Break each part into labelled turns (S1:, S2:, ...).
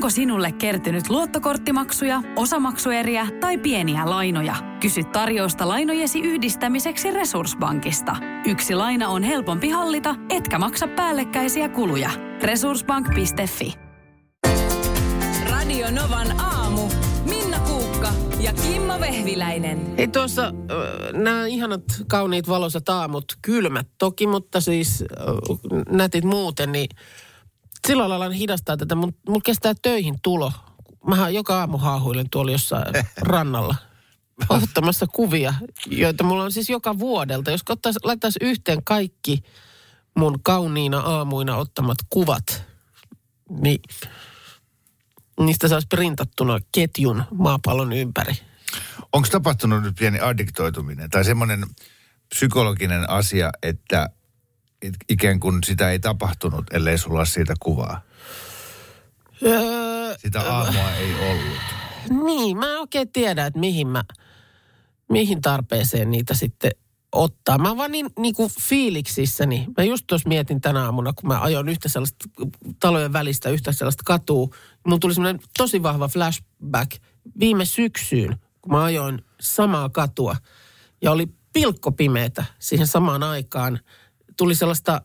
S1: Onko sinulle kertynyt luottokorttimaksuja, osamaksueriä tai pieniä lainoja? Kysy tarjousta lainojesi yhdistämiseksi Resurssbankista. Yksi laina on helpompi hallita, etkä maksa päällekkäisiä kuluja. Resurssbank.fi Radio Novan aamu. Minna Kuukka ja Kimmo Vehviläinen.
S2: Ei tuossa äh, nämä ihanat, kauniit, valoisat aamut, kylmät toki, mutta siis äh, nätit muuten, niin sillä lailla hidastaa tätä. Mun, mun kestää töihin tulo. Mähän joka aamu haahuilen tuolla jossain rannalla ottamassa kuvia, joita mulla on siis joka vuodelta. Jos ottais, laittaisi yhteen kaikki mun kauniina aamuina ottamat kuvat, niin niistä saisi printattuna ketjun maapallon ympäri.
S3: Onko tapahtunut nyt pieni addiktoituminen tai semmoinen psykologinen asia, että et ikään kuin sitä ei tapahtunut, ellei sulla siitä kuvaa?
S2: Öö,
S3: Sitä aamua ei ollut.
S2: Niin, mä en oikein tiedä, että mihin mä, mihin tarpeeseen niitä sitten ottaa. Mä vaan niin, niin kuin fiiliksissäni. Mä just tuossa mietin tänä aamuna, kun mä ajoin yhtä sellaista talojen välistä, yhtä sellaista katua. Mulla tuli semmoinen tosi vahva flashback viime syksyyn, kun mä ajoin samaa katua. Ja oli pilkko pimeätä siihen samaan aikaan. Tuli sellaista,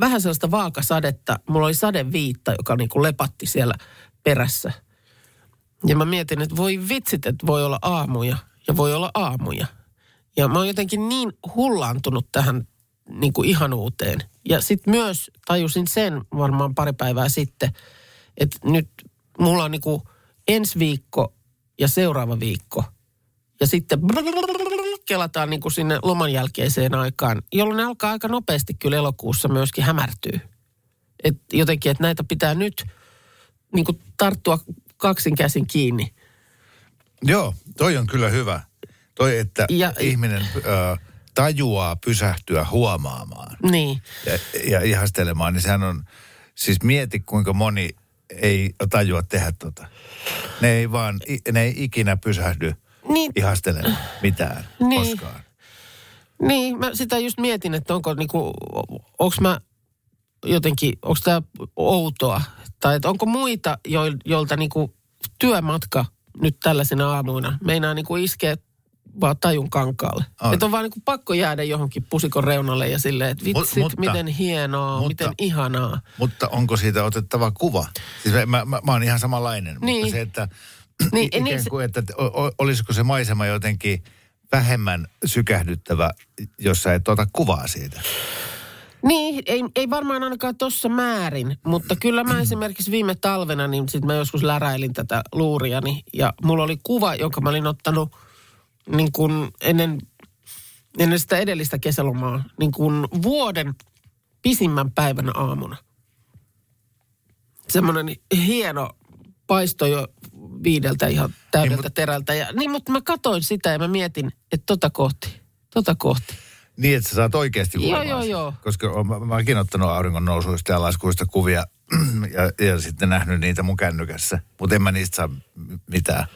S2: vähän sellaista vaakasadetta. Mulla oli sadeviitta, joka niin kuin lepatti siellä perässä. Ja mä mietin, että voi vitsit, että voi olla aamuja ja voi olla aamuja. Ja mä oon jotenkin niin hullaantunut tähän niin kuin ihanuuteen. Ja sitten myös tajusin sen varmaan pari päivää sitten, että nyt mulla on niin kuin ensi viikko ja seuraava viikko. Ja sitten kelataan niin kuin sinne loman jälkeiseen aikaan, jolloin ne alkaa aika nopeasti kyllä elokuussa myöskin hämärtyy. Et jotenkin, että näitä pitää nyt niin kuin tarttua kaksin käsin kiinni.
S3: Joo, toi on kyllä hyvä. Toi, että
S2: Ja-
S3: ihminen ö, tajuaa pysähtyä huomaamaan
S2: Niin.
S3: ja, ja ihastelemaan, niin sehän on, siis mieti kuinka moni ei tajua tehdä tota. Ne ei vaan, ne ei ikinä pysähdy
S2: Niin,
S3: ihastelemaan mitään
S2: Niin.
S3: koskaan.
S2: Niin, mä sitä just mietin, että onko niinku, onko mä jotenkin, onko tämä outoa, tai että onko muita, jo, joilta niinku työmatka nyt tällaisena aamuina meinaa niinku iskeä vaan tajun kankaalle.
S3: On.
S2: Että on vaan niinku pakko jäädä johonkin pusikon reunalle ja silleen, että vitsit,
S3: mutta-
S2: miten hienoa,
S3: mutta-
S2: miten ihanaa.
S3: Mutta onko siitä otettava kuva? Siis mä, mä, mä, mä oon ihan samanlainen,
S2: Niin.
S3: mutta se, että
S2: Niin,
S3: ikään
S2: niin se-
S3: kuin, että olisiko se maisema jotenkin vähemmän sykähdyttävä, jos sä et ota kuvaa siitä.
S2: Niin, ei, ei varmaan ainakaan tuossa määrin, mutta kyllä mä esimerkiksi viime talvena, niin sitten mä joskus läräilin tätä luuriani ja mulla oli kuva, jonka mä olin ottanut niin kuin ennen, ennen sitä edellistä kesälomaa, niin kuin vuoden pisimmän päivän aamuna. Semmoinen hieno paisto jo viideltä ihan täydeltä
S3: mut-
S2: terältä. Ja, niin, mutta mä katoin sitä ja mä mietin, että tota kohti, tota kohti.
S3: Niin, että sä saat oikeasti
S2: Joo, joo, joo.
S3: Koska mä, mä oonkin ottanut auringon nousuista ja laskuista kuvia ja, ja sitten nähnyt niitä mun kännykässä. Mutta en mä niistä saa mitään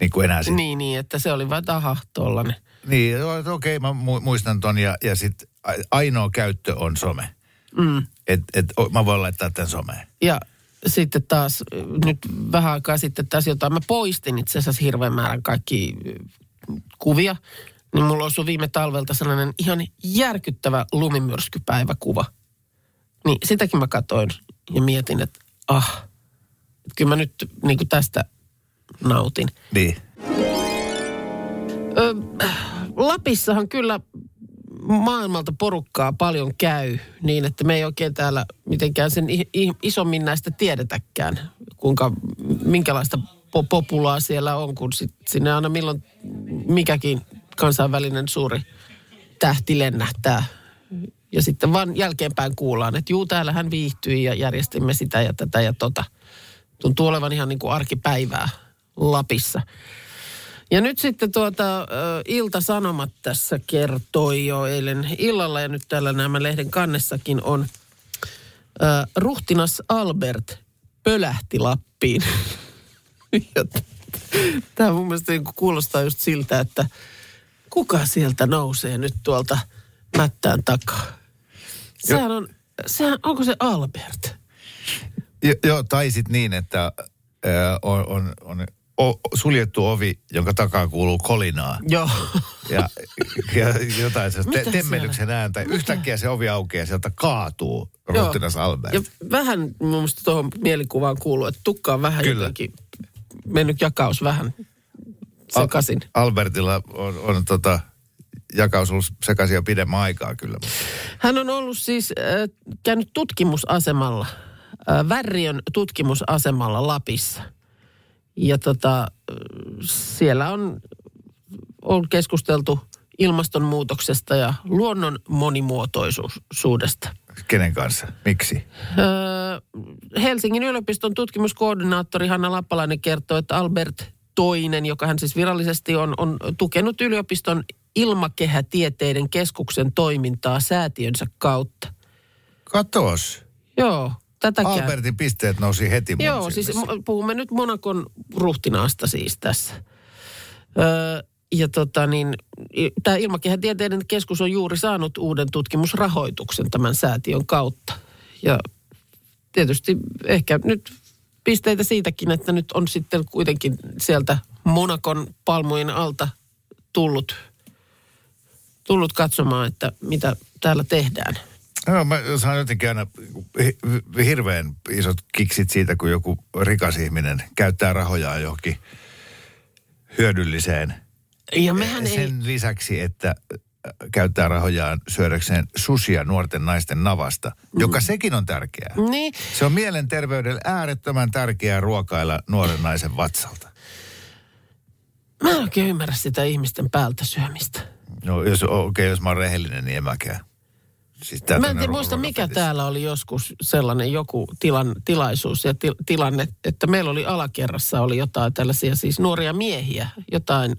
S3: niin kuin enää sitten.
S2: Niin, niin, että se oli vaan taha tollanen.
S3: Niin, okei, mä mu- muistan ton ja, ja sitten ainoa käyttö on some.
S2: Mm.
S3: Et, et, mä voin laittaa tämän someen.
S2: Ja sitten taas nyt vähän aikaa sitten taas jotain, mä poistin itse asiassa hirveän määrän kaikki äh, kuvia. Niin mulla osui viime talvelta sellainen ihan järkyttävä lumimyrskypäiväkuva. Niin sitäkin mä katoin ja mietin, että ah, että kyllä mä nyt niin kuin tästä nautin.
S3: Niin.
S2: Ö, Lapissahan kyllä maailmalta porukkaa paljon käy niin, että me ei oikein täällä mitenkään sen isommin näistä tiedetäkään, kuinka, minkälaista po- populaa siellä on, kun sit sinne aina milloin mikäkin kansainvälinen suuri tähti lennähtää. Ja sitten vaan jälkeenpäin kuullaan, että juu, täällä hän viihtyi ja järjestimme sitä ja tätä ja tota. Tuntuu olevan ihan niin kuin arkipäivää Lapissa. Ja nyt sitten tuota, Ilta-Sanomat tässä kertoi jo eilen illalla ja nyt täällä nämä lehden kannessakin on. Ö, Ruhtinas Albert pölähti Lappiin. Tämä mun mielestä niin kuulostaa just siltä, että kuka sieltä nousee nyt tuolta mättään takaa. Sehän on, sehän, onko se Albert?
S3: Jo, joo, tai sitten niin, että ö, on, on, on o, suljettu ovi, jonka takaa kuuluu kolinaa.
S2: Joo.
S3: Ja, ja jotain se
S2: Mitä
S3: te, temmellyksen ääntä. Yhtäkkiä se ovi aukeaa ja sieltä kaatuu ruhtinas Albert.
S2: Ja vähän mun mielestä tuohon mielikuvaan kuuluu, että tukka on vähän
S3: Kyllä.
S2: jotenkin mennyt jakaus vähän sekaisin.
S3: Albertilla on, on tota, jakaus ollut sekaisin jo pidemmän aikaa kyllä.
S2: Hän on ollut siis äh, käynyt tutkimusasemalla, äh, Värriön tutkimusasemalla Lapissa. Ja tota, siellä on, on keskusteltu ilmastonmuutoksesta ja luonnon monimuotoisuudesta.
S3: Kenen kanssa? Miksi?
S2: Öö, Helsingin yliopiston tutkimuskoordinaattori Hanna Lappalainen kertoo, että Albert Toinen, joka hän siis virallisesti on, on tukenut yliopiston ilmakehätieteiden keskuksen toimintaa säätiönsä kautta.
S3: Katos.
S2: Joo, tätäkään.
S3: Albertin pisteet nousi heti mun
S2: Joo, siis puhumme nyt Monakon ruhtinaasta siis tässä. Öö, ja tota niin, tämä ilmakehätieteiden keskus on juuri saanut uuden tutkimusrahoituksen tämän säätiön kautta. Ja tietysti ehkä nyt pisteitä siitäkin, että nyt on sitten kuitenkin sieltä Monakon palmujen alta tullut, tullut katsomaan, että mitä täällä tehdään.
S3: Joo, mä saan jotenkin aina hi- hi- hirveän isot kiksit siitä, kun joku rikas ihminen käyttää rahojaan johonkin hyödylliseen.
S2: Ja mehän ei...
S3: Sen lisäksi, että äh, käyttää rahojaan syödäkseen susia nuorten naisten navasta, joka sekin on tärkeää.
S2: Niin,
S3: Se on mielenterveydelle äärettömän tärkeää ruokailla nuoren naisen vatsalta.
S2: mä en oikein ymmärrä sitä ihmisten päältä syömistä.
S3: No jos, okei, okay, jos mä oon rehellinen, niin en mäkään. Siis
S2: Mä en tiedä, muista, mikä täällä oli joskus sellainen joku tilan, tilaisuus ja til, tilanne, että meillä oli alakerrassa oli jotain tällaisia siis nuoria miehiä, jotain,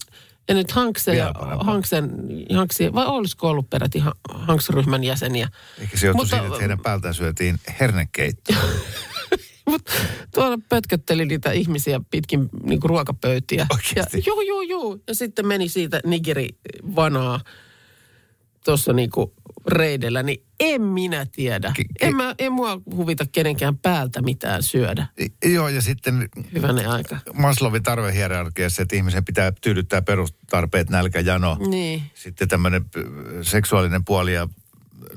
S2: ja nyt Hanksen ja. Hanksen, Hanksen, vai olisiko ollut peräti Ha- Hanks-ryhmän jäseniä.
S3: Ehkä se
S2: Mutta-
S3: siitä, että heidän päältään syötiin hernekeitto.
S2: Mutta tuolla pötkötteli niitä ihmisiä pitkin niinku ruokapöytiä.
S3: Oikeesti?
S2: Ja, juu, juu, juu. Ja sitten meni siitä nigeri vanaa tuossa niinku reidellä, niin en minä tiedä.
S3: Ki-
S2: En, mä, en mua huvita kenenkään päältä mitään syödä.
S3: Joo, ja sitten
S2: Hyvänen aika.
S3: Maslowin tarvehierarkiassa, että ihmisen pitää tyydyttää perustarpeet, nälkä, jano.
S2: Niin.
S3: Sitten tämmöinen seksuaalinen puoli ja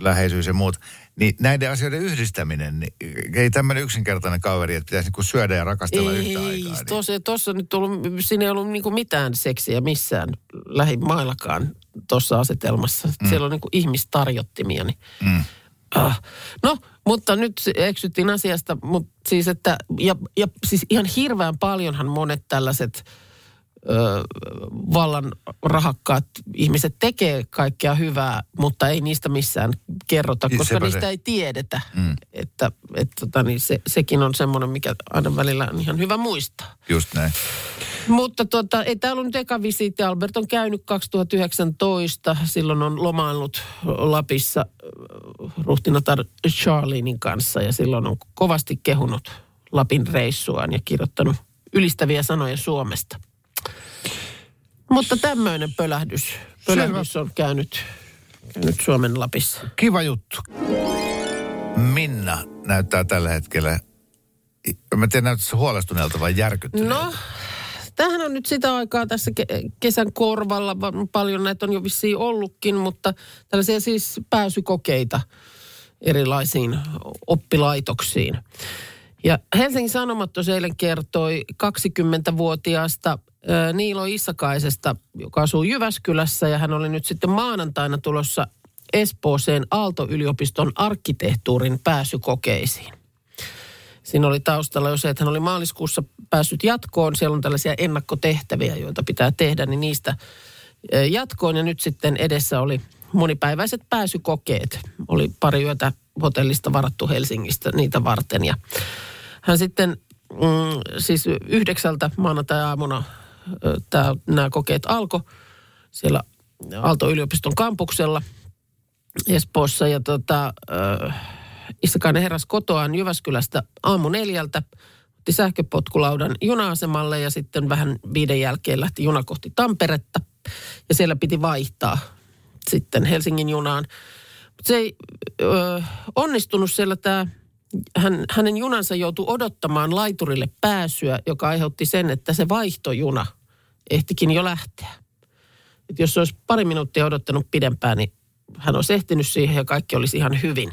S3: läheisyys ja muut. Niin näiden asioiden yhdistäminen, niin ei tämmöinen yksinkertainen kaveri, että pitäisi niinku syödä ja rakastella yhtä
S2: Ei,
S3: aikaa. Niin.
S2: tuossa, tuossa nyt ollut, siinä ei ollut niinku mitään seksiä missään lähimaillakaan tuossa asetelmassa. Mm. Siellä on niinku ihmistarjottimia. Niin.
S3: Mm.
S2: Ah. No, mutta nyt eksyttiin asiasta, mutta siis että, ja, ja siis ihan hirveän paljonhan monet tällaiset ö, vallan rahakkaat ihmiset tekee kaikkea hyvää, mutta ei niistä missään kerrota,
S3: Niin,
S2: koska
S3: sepä
S2: niistä
S3: se.
S2: ei tiedetä.
S3: Mm.
S2: Että, että tota, niin se, sekin on semmoinen, mikä aina välillä on ihan hyvä muistaa.
S3: Just näin.
S2: Mutta tota, ei täällä ollut nyt eka visiitti. Albert on käynyt 2019. Silloin on lomaillut Lapissa ruhtinatar Charlinin kanssa ja silloin on kovasti kehunut Lapin reissuaan ja kirjoittanut ylistäviä sanoja Suomesta. Mutta tämmöinen pölähdys, pölähdys on käynyt, käynyt Suomen Lapissa.
S3: Kiva juttu. Minna näyttää tällä hetkellä, mä tiedän näyttää se huolestuneelta vai järkyttyneeltä.
S2: No, tämähän on nyt sitä aikaa tässä ke- kesän korvalla. Va- Paljon näitä on jo vissiin ollutkin, mutta tällaisia siis pääsykokeita erilaisiin oppilaitoksiin. Ja Helsingin Sanomat eilen kertoi 20-vuotiaasta ö, Niilo Issakaisesta, joka asuu Jyväskylässä ja hän oli nyt sitten maanantaina tulossa Espooseen Aalto-yliopiston arkkitehtuurin pääsykokeisiin. Siinä oli taustalla jo se, että hän oli maaliskuussa päässyt jatkoon. Siellä on tällaisia ennakkotehtäviä, joita pitää tehdä, niin niistä jatkoon. Ja nyt sitten edessä oli monipäiväiset pääsykokeet. Oli pari yötä hotellista varattu Helsingistä niitä varten. Ja hän sitten mm, siis yhdeksältä maanantai-aamuna nämä kokeet alkoi siellä Aalto-yliopiston kampuksella Espoossa. Ja tota, äh, Issakainen heräsi kotoaan Jyväskylästä aamu neljältä, otti sähköpotkulaudan juna-asemalle ja sitten vähän viiden jälkeen lähti juna kohti Tamperetta. Ja siellä piti vaihtaa sitten Helsingin junaan. Mutta se ei ö, onnistunut siellä tämä hän, hänen junansa joutui odottamaan laiturille pääsyä, joka aiheutti sen, että se vaihtojuna ehtikin jo lähteä. Et jos olisi pari minuuttia odottanut pidempään, niin hän olisi ehtinyt siihen ja kaikki olisi ihan hyvin.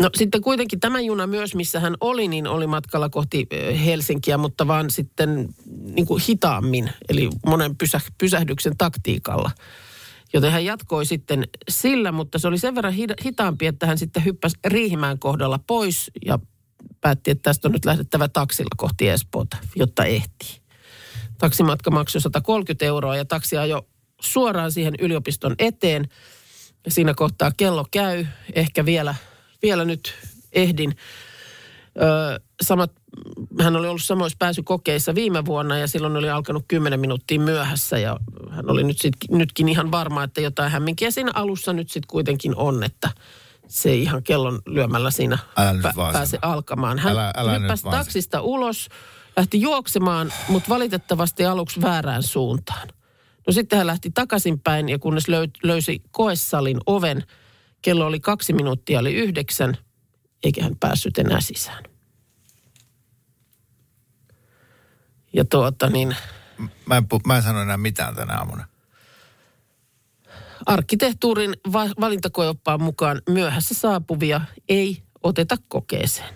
S2: No sitten kuitenkin tämä juna myös, missä hän oli, niin oli matkalla kohti Helsinkiä, mutta vaan sitten niin kuin hitaammin, eli monen pysä, pysähdyksen taktiikalla. Joten hän jatkoi sitten sillä, mutta se oli sen verran hitaampi, että hän sitten hyppäsi Riihimään kohdalla pois ja päätti, että tästä on nyt lähdettävä taksilla kohti Espoota, jotta ehtii. Taksimatka maksoi 130 euroa ja taksi ajoi suoraan siihen yliopiston eteen. Siinä kohtaa kello käy, ehkä vielä, vielä nyt ehdin. Ö, samat, hän oli ollut samoissa pääsykokeissa viime vuonna ja silloin oli alkanut 10 minuuttia myöhässä ja hän oli nyt sit, nytkin ihan varma, että jotain hämminkiä siinä alussa nyt sitten kuitenkin on, että se ei ihan kellon lyömällä siinä pä- pääse alkamaan. Hän älä, älä hyppäsi taksista ulos, lähti juoksemaan, mutta valitettavasti aluksi väärään suuntaan. No sitten hän lähti takaisinpäin ja kunnes löy- löysi koessalin oven, kello oli kaksi minuuttia, oli yhdeksän, eikä hän päässyt enää sisään. Ja tuota niin...
S3: Mä en, mä en sano enää mitään tänä aamuna.
S2: Arkkitehtuurin va- valintakoeoppaan mukaan myöhässä saapuvia ei oteta kokeeseen.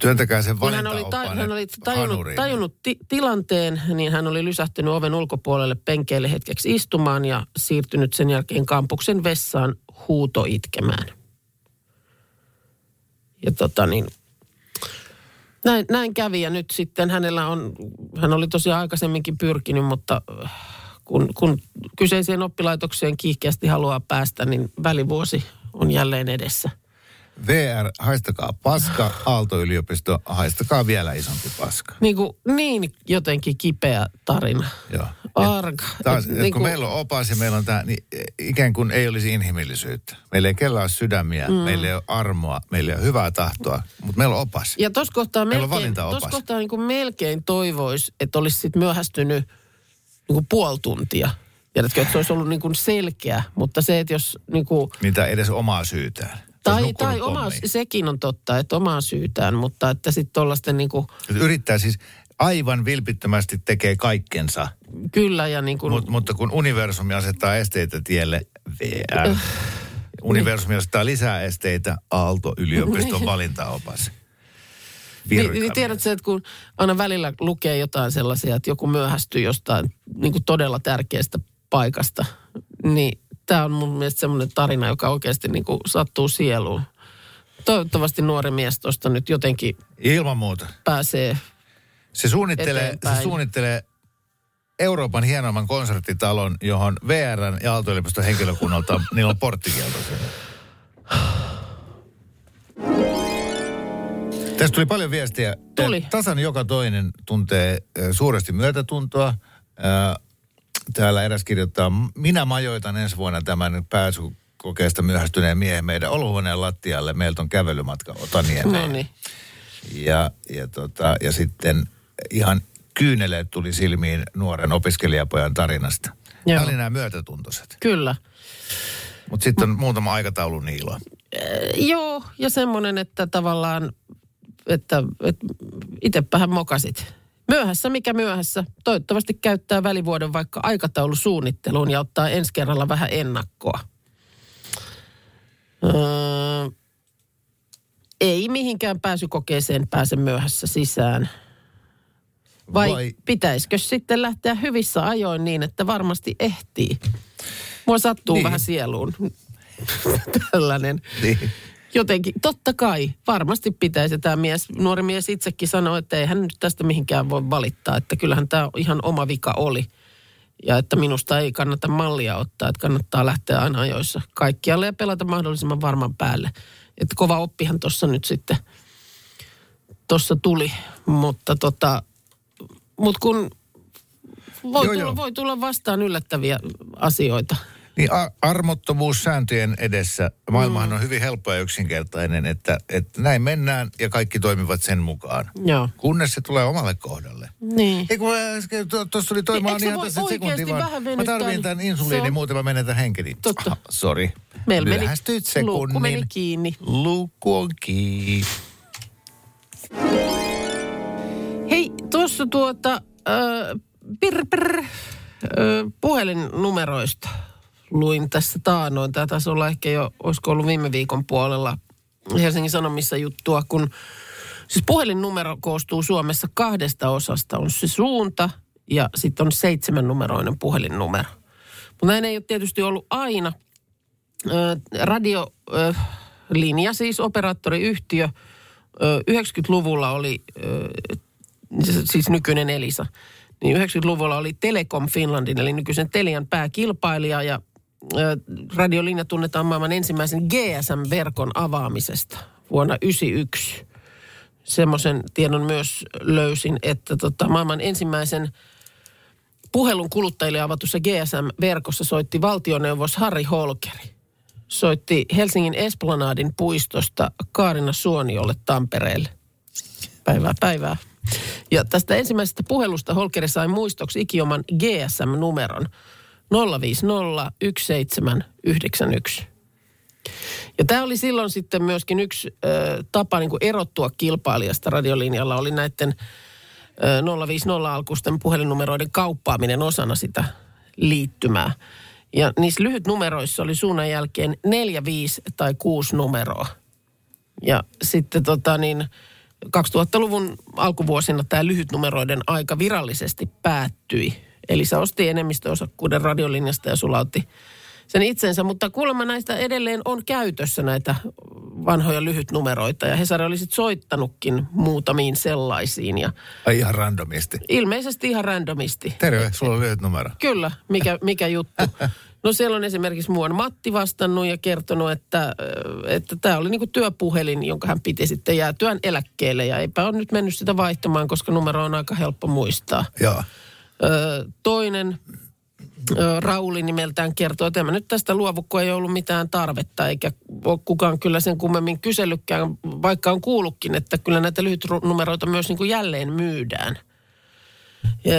S3: Työntäkää sen
S2: hän oli, ta- hän oli tajunnut, tajunnut ti- tilanteen, niin hän oli lysähtynyt oven ulkopuolelle penkeille hetkeksi istumaan ja siirtynyt sen jälkeen kampuksen vessaan huuto itkemään. Ja tota niin, näin, näin kävi ja nyt sitten hänellä on, hän oli tosiaan aikaisemminkin pyrkinyt, mutta äh, kun, kun kyseiseen oppilaitokseen kiihkeästi haluaa päästä, niin välivuosi on jälleen edessä –
S3: VR, haistakaa paska, Aalto-yliopisto, haistakaa vielä isompi paska.
S2: Niin, kuin, niin jotenkin kipeä tarina.
S3: Joo.
S2: Arka.
S3: Taas, et, niin kun kuin... meillä on opas ja meillä on tämä, niin ikään kuin ei olisi inhimillisyyttä. Meillä ei kellään ole sydämiä, mm. meillä ei ole armoa, meillä ei ole hyvää tahtoa, mutta meillä on opas.
S2: Ja tuossa kohtaa melkein, tos kohtaa niin kuin melkein toivoisi, että olisi sitten myöhästynyt niin kuin puoli tuntia. Tiedätkö, että se olisi ollut niin kuin selkeä, mutta se, että jos... Niin kuin...
S3: Niitä edes omaa syytään.
S2: Tai, tai oma, sekin on totta, että omaa syytään, mutta että sitten tuollaisten niin kuin...
S3: Yrittää siis aivan vilpittömästi tekee kaikkensa.
S2: Kyllä ja niin kuin...
S3: Mut, mutta kun universumi asettaa esteitä tielle, VR. Äh, universumi asettaa lisää esteitä, Aalto-yliopiston niin. valintaopas.
S2: Niin, niin tiedätkö, että kun aina välillä lukee jotain sellaisia, että joku myöhästyy jostain niin kuin todella tärkeästä paikasta, niin tämä on mun mielestä semmoinen tarina, joka oikeasti niin kuin sattuu sieluun. Toivottavasti nuori mies tuosta nyt jotenkin
S3: Ilman muuta.
S2: pääsee
S3: se suunnittelee, se suunnittelee Euroopan hienoimman konserttitalon, johon VRn ja aalto henkilökunnalta niillä on porttikielto Tästä tuli paljon viestiä.
S2: Tuli.
S3: Tasan joka toinen tuntee suuresti myötätuntoa Täällä eräs kirjoittaa, minä majoitan ensi vuonna tämän pääsykokeesta myöhästyneen miehen meidän olohuoneen lattialle. Meiltä on kävelymatka Otaniemeen.
S2: No niin.
S3: Ja, ja, tota, ja sitten ihan kyyneleet tuli silmiin nuoren opiskelijapojan tarinasta. Joo. Tämä oli nämä myötätuntoiset.
S2: Kyllä.
S3: Mutta sitten on muutama aikataulu niilo.
S2: Äh, joo, ja semmoinen, että tavallaan, että, että itsepähän mokasit. Myöhässä mikä myöhässä. Toivottavasti käyttää välivuoden vaikka aikataulusuunnitteluun ja ottaa ensi kerralla vähän ennakkoa. Öö, ei mihinkään pääsykokeeseen pääse myöhässä sisään. Vai, Vai pitäisikö sitten lähteä hyvissä ajoin niin, että varmasti ehtii? Mua sattuu niin. vähän sieluun tällainen. Niin jotenkin, totta kai, varmasti pitäisi tämä mies, nuori mies itsekin sanoi, että ei hän nyt tästä mihinkään voi valittaa, että kyllähän tämä ihan oma vika oli. Ja että minusta ei kannata mallia ottaa, että kannattaa lähteä aina ajoissa kaikkialle ja pelata mahdollisimman varman päälle. Että kova oppihan tuossa nyt sitten tuossa tuli, mutta tota, mut kun voi, joo, tulla, joo. voi tulla vastaan yllättäviä asioita.
S3: Niin a- armottomuus sääntöjen edessä. Maailmahan on hyvin helppo ja yksinkertainen, että, että näin mennään ja kaikki toimivat sen mukaan.
S2: Joo.
S3: Kunnes se tulee omalle kohdalle.
S2: Niin.
S3: Tu- tuossa oli toi,
S2: Niin,
S3: ihan tässä sekunti vaan. Mä
S2: niin
S3: tämän
S2: se
S3: insuliinin, muuten mä menetän henkeni.
S2: Totta.
S3: Ah, Sori.
S2: Meillä meni-
S3: sekunnin.
S2: luukku meni kiinni.
S3: Luukku on kiinni.
S2: Hei, tuossa tuota, äh, pir, pir, äh, puhelinnumeroista luin tässä taanoin. Tämä taisi olla ehkä jo, olisiko ollut viime viikon puolella Helsingin Sanomissa juttua, kun siis puhelinnumero koostuu Suomessa kahdesta osasta. On se suunta ja sitten on seitsemän numeroinen puhelinnumero. Mutta näin ei ole tietysti ollut aina. Radiolinja, siis operaattoriyhtiö, ö, 90-luvulla oli, siis nykyinen Elisa, niin 90-luvulla oli Telekom Finlandin, eli nykyisen Telian pääkilpailija ja radiolinja tunnetaan maailman ensimmäisen GSM-verkon avaamisesta vuonna 1991. Semmoisen tiedon myös löysin, että tota, maailman ensimmäisen puhelun kuluttajille avatussa GSM-verkossa soitti valtioneuvos Harri Holkeri. Soitti Helsingin Esplanadin puistosta Kaarina Suoniolle Tampereelle. Päivää päivää. Ja tästä ensimmäisestä puhelusta Holkeri sai muistoksi ikioman GSM-numeron 050 1791. Ja tämä oli silloin sitten myöskin yksi ö, tapa niin kuin erottua kilpailijasta radiolinjalla, oli näiden ö, 050-alkuisten puhelinnumeroiden kauppaaminen osana sitä liittymää. Ja niissä lyhytnumeroissa oli suunnan jälkeen neljä, viisi tai kuusi numeroa. Ja sitten tota niin, 2000-luvun alkuvuosina tämä lyhytnumeroiden aika virallisesti päättyi. Eli se osti enemmistöosakkuuden radiolinjasta ja sulautti sen itsensä. Mutta kuulemma näistä edelleen on käytössä näitä vanhoja lyhytnumeroita. Ja Hesari oli sitten soittanutkin muutamiin sellaisiin. Ja
S3: Ai ihan randomisti.
S2: ilmeisesti ihan randomisti.
S3: Terve, sulla on lyhyt numero.
S2: Kyllä, mikä, mikä juttu. No siellä on esimerkiksi muuan Matti vastannut ja kertonut, että että tämä oli niinku työpuhelin, jonka hän piti sitten jäätyään eläkkeelle. Ja eipä ole nyt mennyt sitä vaihtamaan, koska numero on aika helppo muistaa.
S3: Joo.
S2: Toinen ö, Rauli nimeltään kertoo, että en mä nyt tästä luovu, kun ei ollut mitään tarvetta, eikä ole kukaan kyllä sen kummemmin kysellykään, vaikka on kuullutkin, että kyllä näitä lyhytnumeroita myös niin kuin jälleen myydään. Ja,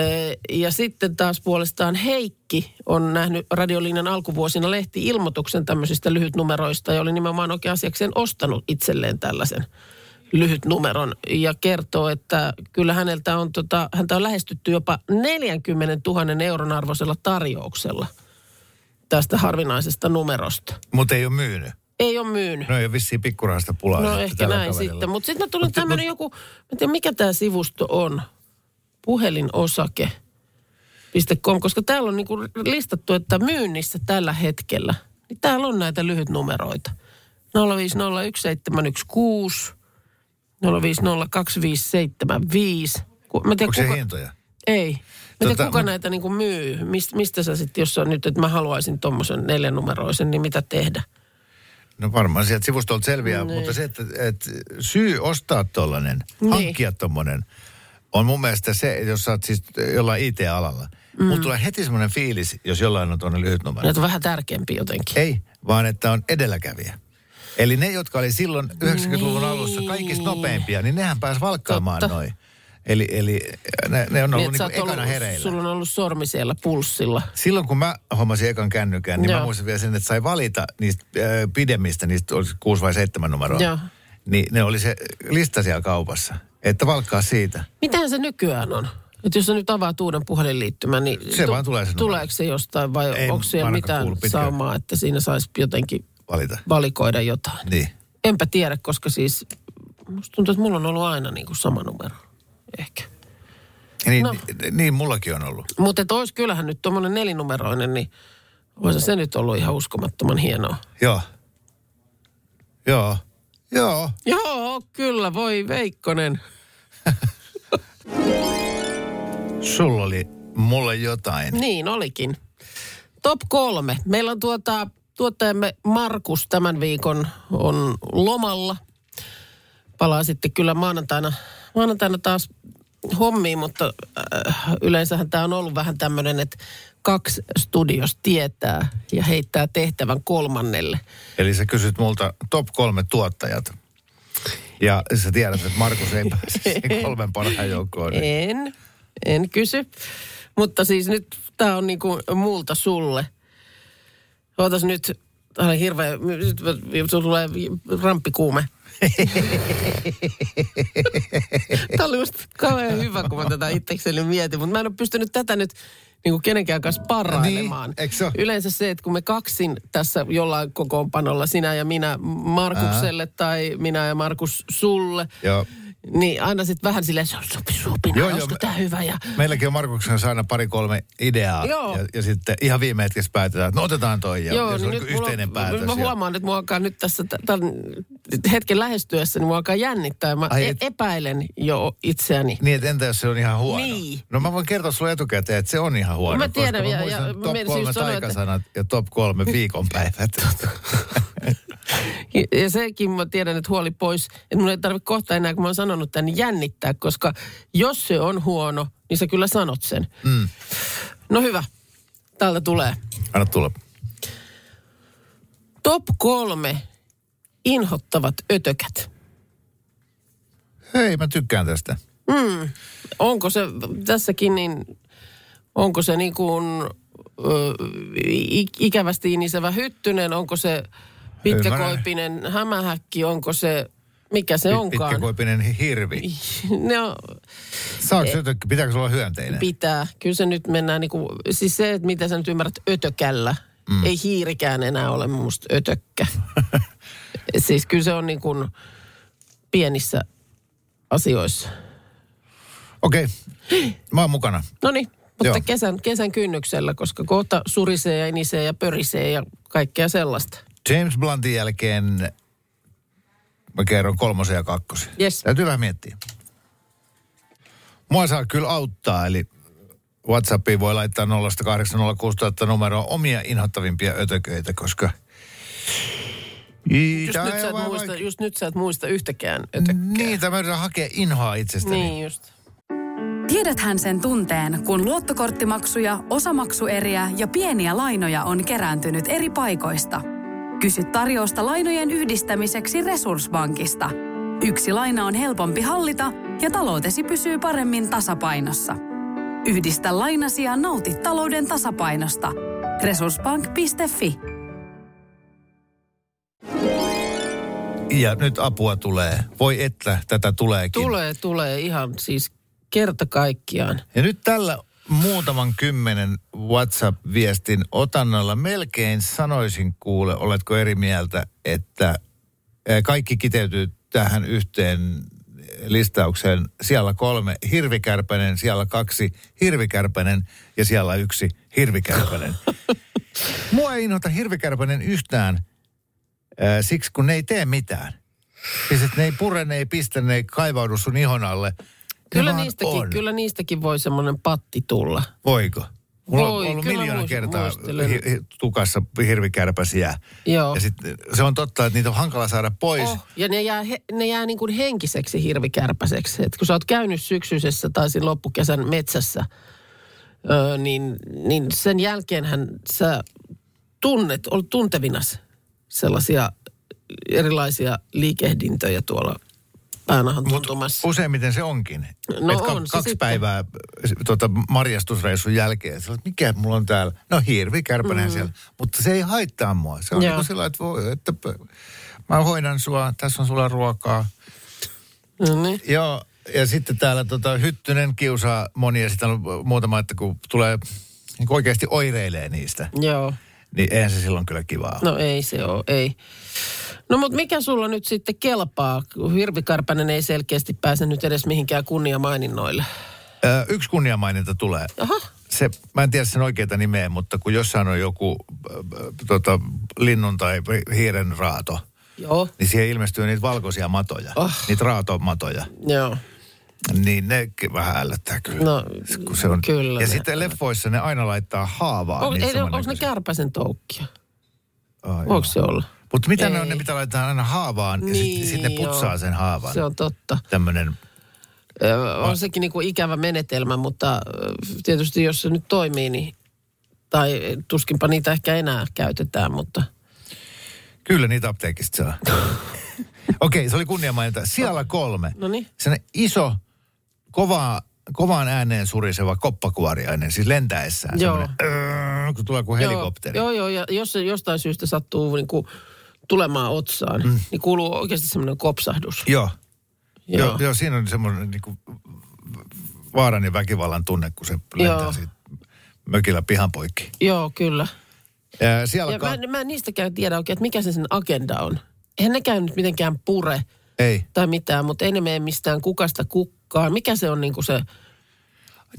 S2: ja sitten taas puolestaan Heikki on nähnyt radiolinjan alkuvuosina lehti-ilmoituksen tämmöisistä lyhytnumeroista ja oli nimenomaan oikein asiakseen ostanut itselleen tällaisen lyhytnumeron ja kertoo, että kyllä häneltä on, tota, häntä on lähestytty jopa 40 000 euron arvoisella tarjouksella tästä harvinaisesta numerosta.
S3: Mutta ei ole myynyt.
S2: Ei ole myynyt.
S3: No ei ole vissiin pikkurahasta pulaa.
S2: No ehkä näin
S3: kaverilla.
S2: sitten. Mutta sitten tuli
S3: Mut-
S2: tämmöinen joku, mä en tiedä mikä tämä sivusto on. Puhelinosake.com, koska täällä on niinku listattu, että myynnissä tällä hetkellä, niin täällä on näitä lyhytnumeroita. 0501716, 0502575. Ku- Mä en tiedä,
S3: Onko se
S2: kuka,
S3: hintoja?
S2: ei. Mä
S3: Tota,
S2: kuka
S3: mut-
S2: näitä niinku myy. Mist, mistä sä sitten, jos on nyt, että mä haluaisin tuommoisen neljänumeroisen, niin mitä tehdä?
S3: No varmaan sieltä sivustolta selviää,
S2: Niin.
S3: mutta se, että, että syy ostaa tollanen,
S2: Niin.
S3: hankkia tommonen, on mun mielestä se, että jos sä oot siis jollain IT-alalla. Mm. Mulla tulee heti semmoinen fiilis, jos jollain on tuonne lyhyt numero.
S2: Näitä on vähän tärkeämpi jotenkin.
S3: Ei, vaan että on edelläkävijä. Eli ne, jotka oli silloin 90-luvun alussa kaikista nopeimpia, niin nehän pääsi valkkaamaan
S2: Totta.
S3: noin. Eli, eli ne, ne on ollut
S2: Niin,
S3: niin ekana
S2: ollut-
S3: hereillä.
S2: Sulla on ollut sormi siellä pulssilla.
S3: Silloin kun mä hommasin ekan kännykän, niin
S2: Joo.
S3: mä muistan vielä sen, että sai valita niistä äh, pidemmistä, niistä olisi kuusi vai seitsemän numeroa.
S2: Joo.
S3: Niin ne oli se lista siellä kaupassa. Että valkkaa siitä.
S2: Mitähän se nykyään on? Että jos sä nyt avaat uuden puhelinliittymän, niin...
S3: Se vaan tulee se.
S2: Tuleeko se jostain vai onko siellä mitään
S3: kuulu
S2: saumaa, että siinä saisi jotenkin
S3: Valita.
S2: valikoida jotain?
S3: Niin.
S2: Enpä tiedä, koska siis musta tuntuu, että mulla on ollut aina niin kuin sama numero. Ehkä.
S3: Niin,
S2: No.
S3: niin, niin mullakin on ollut.
S2: Mutta olisi kyllähän nyt tuommoinen nelinumeroinen, niin olisi se nyt ollut ihan uskomattoman hienoa.
S3: Joo. Joo. Joo.
S2: Joo, kyllä, voi Veikkonen.
S3: Sulla oli mulle jotain.
S2: Niin olikin. Top kolme. Meillä on tuota, tuottajamme Markus tämän viikon on lomalla. Palaa sitten kyllä maanantaina, maanantaina taas hommiin, mutta äh, yleensähän tämä on ollut vähän tämmöinen, että kaksi studios tietää ja heittää tehtävän kolmannelle.
S3: Eli sä kysyt multa top kolme tuottajat. Ja sä tiedät, että Markus ei pääse kolmen parhaan joukkoon. Niin.
S2: En, en kysy. Mutta siis nyt tämä on niinku multa sulle. Ootas nyt, tää oli hirveä, nyt tulee ramppikuume. Tämä oli musta kauhean hyvä, kun mä tätä itsekseni mietin, mutta mä en ole pystynyt tätä nyt niin kuin kenenkään kanssa parailemaan.
S3: Niin, se?
S2: Yleensä se, että kun me kaksin tässä jollain kokoonpanolla, sinä ja minä Markukselle Ää. tai minä ja Markus sulle,
S3: Joo.
S2: Niin aina sitten vähän silleen, se on sopi sopina,
S3: Joo, joo,
S2: olisiko tämä hyvä ja
S3: Meilläkin on Markuksen kanssa aina pari-kolme ideaa.
S2: Joo.
S3: Ja, ja, sitten ihan viime hetkessä päätetään, että no otetaan toi. Ja, ja se on niin
S2: mulla-
S3: yhteinen päätös.
S2: Mä
S3: ja-
S2: huomaan, että mua alkaa nyt tässä tämän hetken lähestyessä, niin mua alkaa jännittää. ja Mä
S3: Ai
S2: e-
S3: et-
S2: epäilen jo itseäni.
S3: Niin, että entä jos se on ihan huono?
S2: Niin.
S3: No mä voin kertoa sulle etukäteen, että se on ihan huono.
S2: Mä tiedän,
S3: koska
S2: ja-
S3: mä
S2: ja
S3: top kolme
S2: sanoa, että-
S3: taikasanat ja top kolme viikonpäivät.
S2: Ja sekin mä tiedän, että huoli pois, että mun ei tarvitse kohta enää, kun mä oon sanonut tämän, niin jännittää, koska jos se on huono, niin sä kyllä sanot sen.
S3: Mm.
S2: No hyvä, täältä tulee.
S3: Anna tulla.
S2: Top kolme inhottavat ötökät.
S3: Hei, mä tykkään tästä.
S2: Onko se tässäkin niin, onko se niin kuin ö, ikävästi inisevä hyttynen, onko se pitkäkoipinen hämähäkki, onko se, mikä se onkaan?
S3: Pitkäkoipinen hirvi.
S2: No,
S3: Saako se jotenkin, pitääkö se olla hyönteinen?
S2: pitää. Kyllä se nyt mennään niin kuin, siis se, että mitä sä nyt ymmärrät ötökällä. Mm. Ei hiirikään enää ole musta ötökkä. siis kyllä se on niin kuin pienissä asioissa.
S3: Okei, mä oon mukana.
S2: No niin, mutta
S3: Joo.
S2: kesän, kesän kynnyksellä, koska kohta surisee ja inisee ja pörisee ja kaikkea sellaista.
S3: James Bluntin jälkeen mä kerron kolmosen ja kakkosen.
S2: Yes.
S3: Täytyy vähän miettiä. Mua saa kyllä auttaa, eli WhatsAppiin voi laittaa 0806000 numeroa omia inhottavimpia ötököitä, koska...
S2: Just
S3: Tää
S2: nyt, sä et muista,
S3: vaikea.
S2: just nyt sä et muista yhtäkään ötökkää.
S3: Niin, tämä yritän hakea inhoa itsestäni.
S2: Niin just.
S1: Tiedäthän sen tunteen, kun luottokorttimaksuja, osamaksueriä ja pieniä lainoja on kerääntynyt eri paikoista. Kysy tarjousta lainojen yhdistämiseksi Resurssbankista. Yksi laina on helpompi hallita ja taloutesi pysyy paremmin tasapainossa. Yhdistä lainasi ja nauti talouden tasapainosta. Resurssbank.fi
S3: Ja nyt apua tulee. Voi että tätä tuleekin.
S2: Tulee, tulee ihan siis kerta kaikkiaan.
S3: Ja nyt tällä muutaman kymmenen WhatsApp-viestin otannolla melkein sanoisin kuule, oletko eri mieltä, että eh, kaikki kiteytyy tähän yhteen listaukseen. Siellä kolme hirvikärpänen, siellä kaksi hirvikärpänen ja siellä yksi hirvikärpänen. Mua ei inhota hirvikärpänen yhtään äh, siksi, kun ne ei tee mitään. Siis, ne ei pure, ne ei pistä, ne ei kaivaudu sun ihon alle.
S2: Kyllä niistäkin,
S3: on.
S2: kyllä niistäkin voi semmoinen patti tulla.
S3: Voiko? Mulla
S2: Voi,
S3: on ollut miljoona
S2: muist-
S3: kertaa
S2: muistelen.
S3: hi, hi, tukassa hirvikärpäsiä.
S2: Joo.
S3: Ja sitten se on totta, että niitä on hankala saada pois.
S2: Oh, ja ne jää, he, ne jää niin kuin henkiseksi hirvikärpäseksi. Et kun sä oot käynyt syksyisessä tai siinä loppukesän metsässä, öö, niin, niin sen jälkeenhän sä tunnet, olet tuntevinas sellaisia erilaisia liikehdintöjä tuolla päänahan tuntumassa.
S3: Useimmiten se onkin.
S2: No
S3: Et
S2: on se
S3: kaksi
S2: sitten.
S3: päivää tuota, marjastusreissun jälkeen. Sä olet, mikä mulla on täällä? No hirvi, kärpänen mm. siellä. Mutta se ei haittaa mua. Se on
S2: Joo.
S3: niin kuin sillä, että, voi, että mä hoidan sua, tässä on sulla ruokaa.
S2: No niin.
S3: Joo, ja sitten täällä tota, Hyttynen kiusaa monia. Sitten on muutama, että kun tulee niin kuin oikeasti oireilee niistä,
S2: Joo.
S3: niin eihän se silloin kyllä kivaa.
S2: No ei se ole, ei. No mutta mikä sulla nyt sitten kelpaa? Hirvikärpänen ei selkeästi pääse nyt edes mihinkään kunniamaininnoille.
S3: Ö, yksi kunniamaininta tulee.
S2: Aha.
S3: Se, mä en tiedä sen oikeita nimeä, mutta kun jossain on joku äh, tota, linnun tai hiiren raato,
S2: Joo.
S3: niin siihen ilmestyy niitä valkoisia matoja,
S2: Oh.
S3: niitä raatomatoja.
S2: Joo.
S3: Niin ne vähän ällöttää kyllä.
S2: No,
S3: kun se on.
S2: kyllä
S3: Ja
S2: ne-
S3: sitten leffoissa ne aina laittaa haavaa.
S2: On, ei, onko ne kärpäsen toukkia? Voiko se olla?
S3: Mutta mitä ne on,
S2: Ei.
S3: ne pitää laittaa aina haavaan ja sitten sit ne
S2: Niin,
S3: putsaa
S2: joo.
S3: sen haavan.
S2: Se on totta.
S3: Tämmöinen
S2: On sekin niin kuin ikävä menetelmä, mutta tietysti jos se nyt toimii, niin tai tuskinpa niitä ehkä enää käytetään, mutta
S3: Kyllä niitä apteekista saa. Okei, se oli kunnia mainita. Siellä kolme.
S2: no niin.
S3: Sellainen iso, kovaa, kovaan ääneen suriseva koppakuoriainen, siis lentäessään.
S2: Joo.
S3: öö, kun tulee kuin helikopteri.
S2: Joo, joo, ja jos se jostain syystä sattuu niin kuin tulemaan otsaan, mm. niin kuuluu oikeasti semmoinen kopsahdus.
S3: Joo. Joo.
S2: Joo.
S3: Joo, siinä on semmoinen niin kuin vaaran ja väkivallan tunne, kun se lentää
S2: Joo.
S3: siitä mökillä pihan poikki.
S2: Joo, kyllä.
S3: Ja siellä
S2: Ja
S3: ka-
S2: mä, mä en niistäkään tiedä oikein, että mikä se sen agenda on. Eihän nekään nyt mitenkään pure
S3: Ei.
S2: tai mitään, mutta ei ne mene mistään kukasta kukkaan. Mikä se on niin kuin se,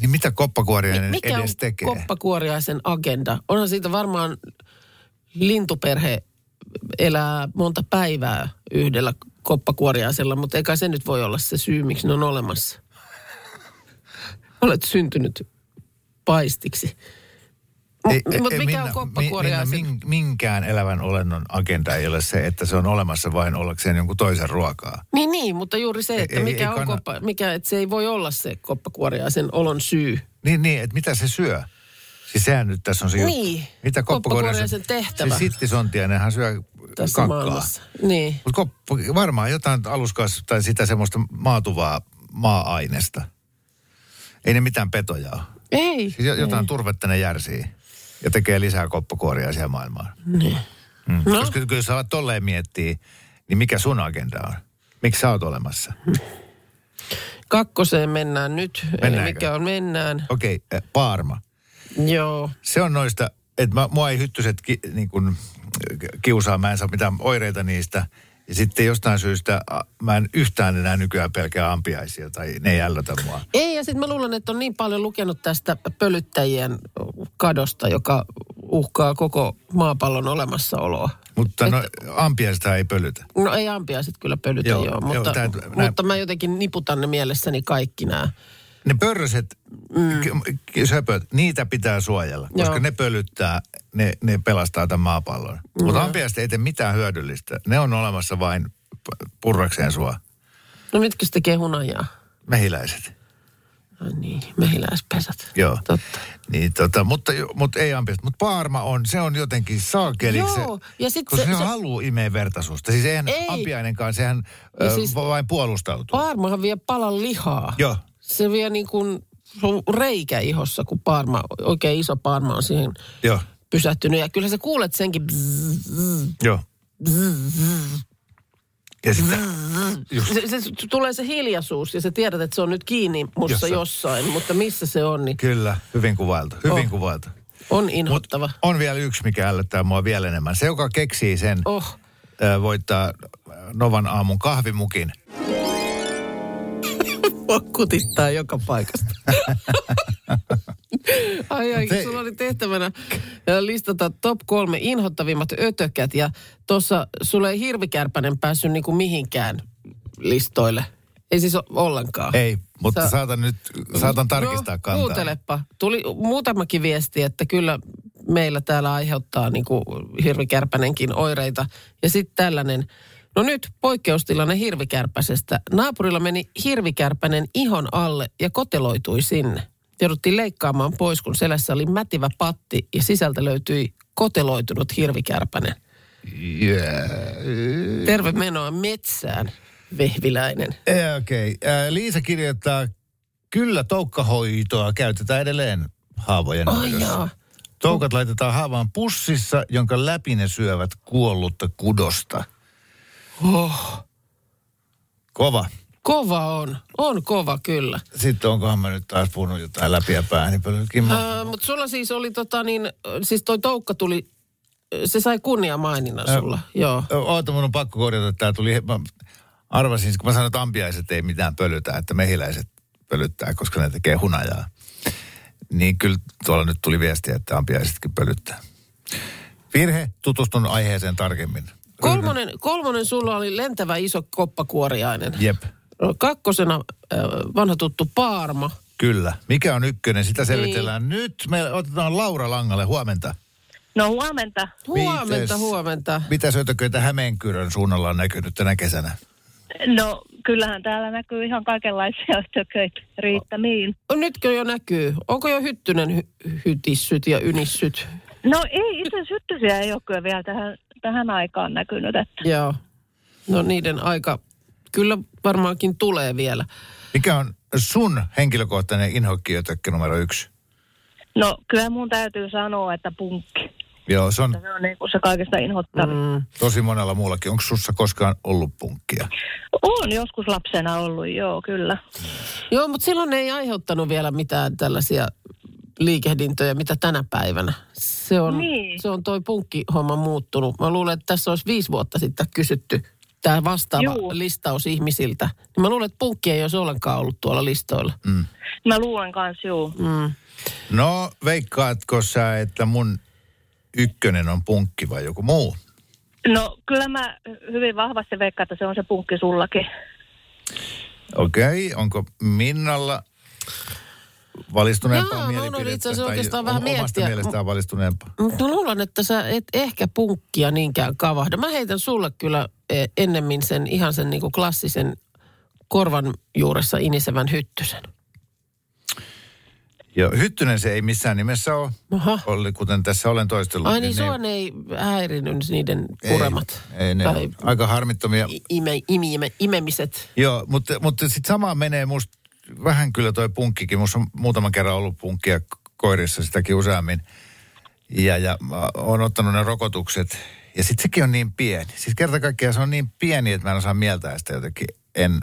S3: Niin mitä koppakuoriainen
S2: mikä on
S3: edes tekee?
S2: koppakuoriaisen agenda? Onhan siitä varmaan lintuperhe elää monta päivää yhdellä koppakuoriaisella, mutta eikä se nyt voi olla se syy, miksi ne on olemassa. Olet syntynyt paistiksi. Mutta mikä on koppakuoriaisen?
S3: Minna, min- minkään elävän olennon agenda ei ole se, että se on olemassa vain ollakseen jonkun toisen ruokaa.
S2: Niin, niin, mutta juuri se, että
S3: Ei-
S2: mikä
S3: ei
S2: on
S3: kanna-
S2: koppa, mikä, että se ei voi olla se koppakuoriaisen olon syy.
S3: Niin, niin, että mitä se syö? Siis sehän nyt tässä on se juttu.
S2: Niin.
S3: Mitä
S2: Koppakuoriaisen tehtävä.
S3: Se sittisontiainenhan syö
S2: Tässä
S3: kakkaa.
S2: maailmassa. Niin.
S3: Mutta varmaan jotain aluskas tai sitä semmoista maatuvaa maa-ainesta. Ei ne mitään petoja ole.
S2: Ei.
S3: Siis jo- jotain turvetta ne järsii ja tekee lisää koppakuoria siellä maailmaan.
S2: Niin.
S3: Mm.
S2: No.
S3: Koska kyllä jos sä alat tolleen miettiä, niin mikä sun agenda on? Miksi sä oot olemassa?
S2: Kakkoseen mennään nyt. Eli
S3: Mennäänkö?
S2: mikä on mennään.
S3: Okei, okay, Paarma.
S2: Joo.
S3: Se on noista, että mä, mua ei hyttyset ki, niin kun, kiusaa, mä en saa mitään oireita niistä. Ja sitten jostain syystä mä en yhtään enää nykyään pelkää ampiaisia tai ne ei ällötä mua.
S2: Ei, ja sitten mä luulen, että on niin paljon lukenut tästä pölyttäjien kadosta, joka uhkaa koko maapallon olemassaoloa.
S3: Mutta no, ampiaista ei pölytä.
S2: No ei ampiaiset kyllä pölytä
S3: Joo,
S2: joo,
S3: joo,
S2: mutta,
S3: tää-
S2: mutta
S3: nää-
S2: mä jotenkin niputan ne mielessäni kaikki nämä.
S3: Ne pörröset, mm. söpöt, niitä pitää suojella, koska
S2: Joo.
S3: ne pölyttää, ne, ne pelastaa tämän maapallon. Mutta ampiaista ei tee mitään hyödyllistä. Ne on olemassa vain purrakseen sua.
S2: No mitkä se tekee hunajaa?
S3: Mehiläiset.
S2: No niin, mehiläispesät.
S3: Joo.
S2: Totta.
S3: Niin, tota, mutta, mutta ei ampiaista. Mutta paarma on, se on jotenkin saakeli.
S2: Joo,
S3: se,
S2: ja sit
S3: koska
S2: se-
S3: se,
S2: se-
S3: haluaa imeä vertaisuutta. Siis eihän
S2: Ei.
S3: ampiainenkaan, sehän
S2: Ja
S3: ö,
S2: siis-
S3: vain puolustautuu.
S2: Paarmahan vie palan lihaa.
S3: Joo.
S2: Se vie niin kuin, se on reikä ihossa, kun paarma, oikein iso paarma on siihen
S3: Joo,
S2: pysähtynyt. Ja kyllä sä kuulet senkin
S3: joo. Ja sitten, just,
S2: se, se, tulee se hiljaisuus ja sä tiedät, että se on nyt kiinni mussa
S3: Jossain.
S2: jossain, mutta missä se on, niin
S3: kyllä, hyvin kuvailtu, hyvin
S2: Oh.
S3: kuvailtu.
S2: on inhottava.
S3: On vielä yksi, mikä ällöttää mua vielä enemmän. Se, joka keksii sen,
S2: Oh.
S3: voittaa Novan aamun kahvimukin.
S2: Mua kutittaa joka paikasta. ai ai,
S3: Se-
S2: sulla oli tehtävänä listata top kolme inhottavimmat ötökät ja tuossa sulle ei hirvikärpänen päässyt niinku mihinkään listoille. Ei siis ollenkaan.
S3: Ei, mutta
S2: Sä-
S3: saatan nyt, saatan tarkistaa
S2: no,
S3: kantaa.
S2: Kuuntelepa. Tuli muutamakin viesti, että kyllä meillä täällä aiheuttaa niin kuin hirvikärpänenkin oireita. Ja sitten tällainen, no nyt poikkeustilanne hirvikärpäsestä. Naapurilla meni hirvikärpänen ihon alle ja koteloitui sinne. Jouduttiin leikkaamaan pois, kun selässä oli mätivä patti ja sisältä löytyi koteloitunut hirvikärpänen.
S3: Yeah.
S2: Terve menoa metsään, vehviläinen.
S3: Eh, Okei. Okay. Liisa kirjoittaa, kyllä toukkahoitoa käytetään edelleen haavojen
S2: Ai
S3: hoidossa. Toukat laitetaan haavaan pussissa, jonka läpi ne syövät kuollutta kudosta.
S2: Oh,
S3: Kova.
S2: kova on. On kova kyllä.
S3: Sitten onkohan mä nyt taas puhunut jotain läpi ja pölkykin. Mä...
S2: Äh, mutta sulla siis oli tota niin, siis toi Toukka tuli, se sai kunnia maininnan
S3: Äh,
S2: sulla, joo.
S3: Oota, mun on pakko korjata, että tää tuli, mä arvasin, kun mä sanoin, että ampiaiset ei mitään pölytä, että mehiläiset pölyttää, koska ne tekee hunajaa. Niin kyllä tuolla nyt tuli viestiä, että ampiaisetkin pölyttää. Virhe, tutustun aiheeseen tarkemmin.
S2: Kolmonen, kolmonen sulla oli lentävä iso koppakuoriainen.
S3: Jep,
S2: Kakkosena vanha tuttu Paarma.
S3: kyllä. Mikä on ykkönen, sitä
S2: Niin.
S3: selvitellään nyt. Me otetaan Laura Langalle huomenta.
S4: No huomenta.
S2: Huomenta,
S3: Mites?
S2: huomenta.
S3: Mitä sötököitä Hämeenkyrön suunnalla on näkynyt tänä kesänä?
S4: No kyllähän täällä näkyy ihan kaikenlaisia tököitä riittämiin.
S2: No, Nytkö jo näkyy? Onko jo hyttynen hy- hytissyt ja ynissyt?
S4: No ei, itse asiassa hyttysiä ei ole kyllä vielä tähän, tähän aikaan näkynyt. Että.
S2: Joo. No niiden aika kyllä varmaankin tulee vielä.
S3: Mikä on sun henkilökohtainen inhokkiötökkä numero yksi?
S4: No kyllä mun täytyy sanoa, että punkki.
S3: Joo, se on
S4: Se on niin kuin se kaikista inhottavin. Mm.
S2: Mm.
S3: tosi monella muullakin. Onko sussa koskaan ollut punkkia?
S4: On joskus lapsena ollut, joo, kyllä.
S2: Joo, mutta silloin ei aiheuttanut vielä mitään tällaisia liikehdintöjä, mitä tänä päivänä. Se on,
S4: Niin.
S2: se on toi punkkihomma muuttunut. Mä luulen, että tässä olisi viisi vuotta sitten kysytty tämä vastaava
S4: Juu.
S2: listaus ihmisiltä. Niin mä luulen, että punkki ei olisi ollenkaan ollut tuolla listoilla.
S3: Mm.
S4: Mä luulen kans, juu.
S2: Mm.
S3: No, veikkaatko sä, että mun ykkönen on punkki vai joku muu?
S4: No kyllä mä hyvin vahvasti veikkaan, että se on se punkki sullakin.
S3: Okei, okay. onko Minnalla valistuneempaa
S2: mä
S3: mielipidettä?
S2: unohdin itse asiassa oikeastaan vähän
S3: omasta
S2: miettiä.
S3: mielestään valistuneempaa?
S2: Mutta mä luulen, että sä et ehkä punkkia niinkään kavahda. Mä heitän sulle kyllä eh, ennemmin sen ihan sen niinku klassisen korvan juuressa inisevän hyttysen.
S3: Joo, hyttynen se ei missään nimessä ole.
S2: Aha.
S3: Oli, kuten tässä olen toistellut.
S2: Ai niin, sua ne ei häirinyt niiden
S3: ei,
S2: puremat.
S3: Ei, ne
S2: tai
S3: aika harmittomia.
S2: ime, ime, ime, imemiset.
S3: Joo, mutta, mutta sitten samaan menee musta vähän kyllä toi punkkikin. Musta on muutaman kerran ollut punkkia koirissa sitäkin useammin. Ja, ja oon ottanut ne rokotukset. Ja sitten sekin on niin pieni. Siis kerta kaikkiaan se on niin pieni, että mä en osaa mieltää sitä jotenkin. En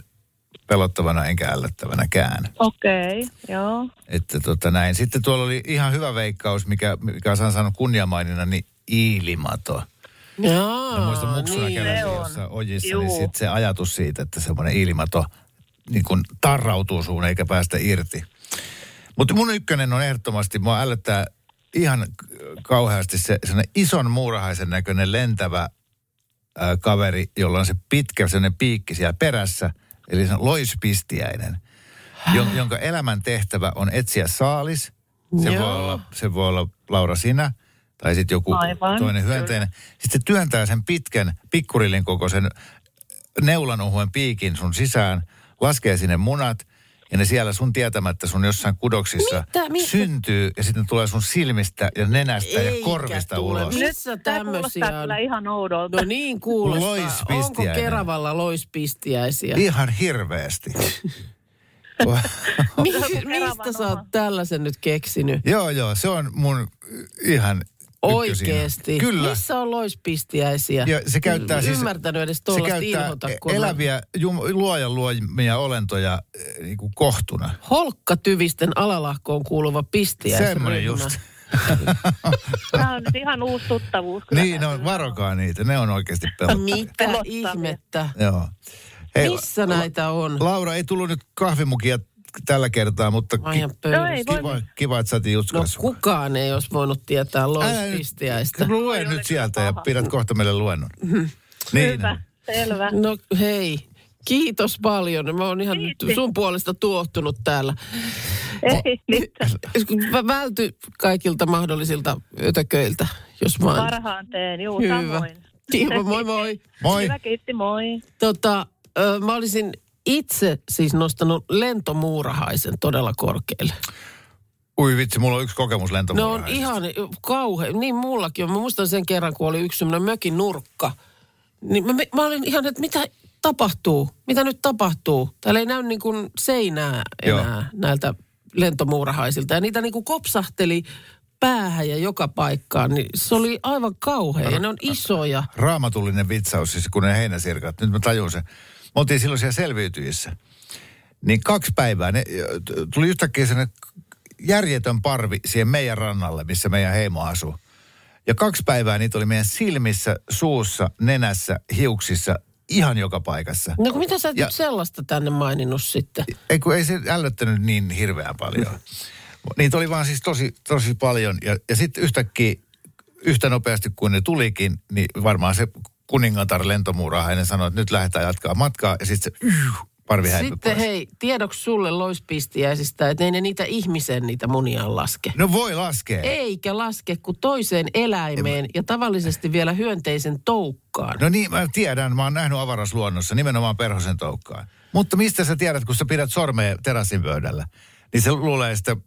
S3: pelottavana enkä ällöttävänäkään.
S4: Okei, okay, joo.
S3: Että tota näin. Sitten tuolla oli ihan hyvä veikkaus, mikä, mikä on saanut kunniamainina, niin iilimato.
S2: Jaa,
S3: Mä muistan muksuna
S2: niin.
S4: on.
S3: jossain ojissa,
S4: Juu.
S3: niin sit se ajatus siitä, että semmoinen ilmato niin kun tarrautuu suun eikä päästä irti. Mutta mun ykkönen on ehdottomasti, mua ällöttää ihan kauheasti se sellainen ison muurahaisen näköinen lentävä ää, kaveri, jolla on se pitkä sellainen piikki siellä perässä, eli se on loispistiäinen, jon- jonka elämän tehtävä on etsiä saalis. Se voi, olla, se voi olla Laura sinä, tai sitten joku
S4: Aivan,
S3: toinen hyönteinen. Sitten se työntää sen pitkän pikkurillin kokoisen neulanuhuen piikin sun sisään, laskee sinne munat, ja ne siellä sun tietämättä sun jossain kudoksissa
S2: Mitä? Mitä?
S3: syntyy, ja sitten tulee sun silmistä ja nenästä ja
S2: Eikä
S3: korvista
S2: tule.
S3: ulos.
S2: Missä tämmöisiä on?
S4: kyllä ihan oudolta.
S2: No niin kuulostaa.
S3: Loispistiäinen.
S2: Onko Keravalla loispistiäisiä?
S3: Ihan hirveästi.
S2: Mistä sä oot tällaisen nyt keksinyt?
S3: joo, joo, se on mun ihan.
S2: Oikeesti.
S3: Kyllä.
S2: Missä on loispistiäisiä?
S3: Ja se käyttää siis...
S2: Ymmärtänyt edes
S3: se käyttää
S2: on
S3: eläviä jum, luojan luomia olentoja eh, niin kuin kohtuna.
S2: holkkatyvisten alalahkoon kuuluva pistiäisryhmä.
S3: Semmoinen just.
S4: Tämä on ihan uusi tuttavuus. Kyllä
S3: Niin, no varokaa niitä. Ne on oikeasti pelottavia.
S2: Mitä ihmettä?
S3: Joo. Hei,
S2: Missä näitä on?
S3: Laura, ei tullut nyt kahvimukia tällä kertaa, mutta ki-
S4: No ei
S2: pöyristynyt.
S4: voi-
S3: kiva, kiva, että saatiin
S2: No
S3: jutskassa.
S2: kukaan ei olisi voinut tietää loispistiäistä.
S3: Lue
S4: Oi,
S3: nyt sieltä
S4: kyllä
S3: ja
S4: paha.
S3: pidät kohta meille luennon. niin.
S4: Hyvä, selvä.
S2: No hei, kiitos paljon. Mä oon ihan nyt
S4: Kiitti.
S2: sun puolesta tuottunut täällä.
S4: Ei mitään.
S2: Vä- Välty kaikilta mahdollisilta ötököiltä, jos vaan.
S4: Parhaan teen, juu,
S2: Hyvä.
S4: samoin.
S2: Kiva, moi moi.
S3: Moi.
S4: Hyvä, kiitti, moi.
S2: Tota, mä olisin itse siis nostanut lentomuurahaisen todella korkealle.
S3: Ui vitsi, mulla on yksi kokemus
S2: Ne on
S3: lentomuurahaisesta.
S2: ihan kauhean, niin mullakin on. Mä muistan sen kerran, kun oli yksi semmoinen mökin nurkka. Niin mä, mä olin ihan, että mitä tapahtuu? Mitä nyt tapahtuu? Täällä ei näy niin kuin seinää enää
S3: Joo.
S2: näiltä lentomuurahaisilta. Ja niitä niin kuin kopsahteli päähän ja joka paikkaan. Niin se oli aivan kauhea. Ja ne on isoja.
S3: raamatullinen vitsaus, siis kun ne heinäsirkat. Nyt mä tajun sen. Me oltiin silloin siellä selviytyissä. Niin kaksi päivää, ne, tuli yhtäkkiä sellainen järjetön parvi siihen meidän rannalle, missä meidän heimo asuu. Ja kaksi päivää niitä oli meidän silmissä, suussa, nenässä, hiuksissa, ihan joka paikassa.
S2: No kun mitä sä et
S3: Ja-
S2: nyt sellaista tänne maininnut sitten?
S3: Ei kun ei se ällöttänyt niin hirveän paljon. Niitä oli vaan siis tosi, tosi paljon. Ja, ja sitten yhtäkkiä, yhtä nopeasti kuin ne tulikin, niin varmaan se kuningatar lentomuurahainen sanoi, että nyt lähdetään jatkaa matkaa. Ja sitten se yh, parvi häipyi
S2: Sitten
S3: pois.
S2: hei, tiedoksi sulle loispistiäisistä, että ei ne niitä ihmisen niitä muniaan laske.
S3: No voi laskea.
S2: Eikä laske kuin toiseen eläimeen ja tavallisesti vielä hyönteisen toukkaan.
S3: No niin, mä tiedän. Mä oon nähnyt avaruusluonnossa nimenomaan perhosen toukkaan. Mutta mistä sä tiedät, kun sä pidät sormea terassin pöydällä, niin se luulee sitä äh,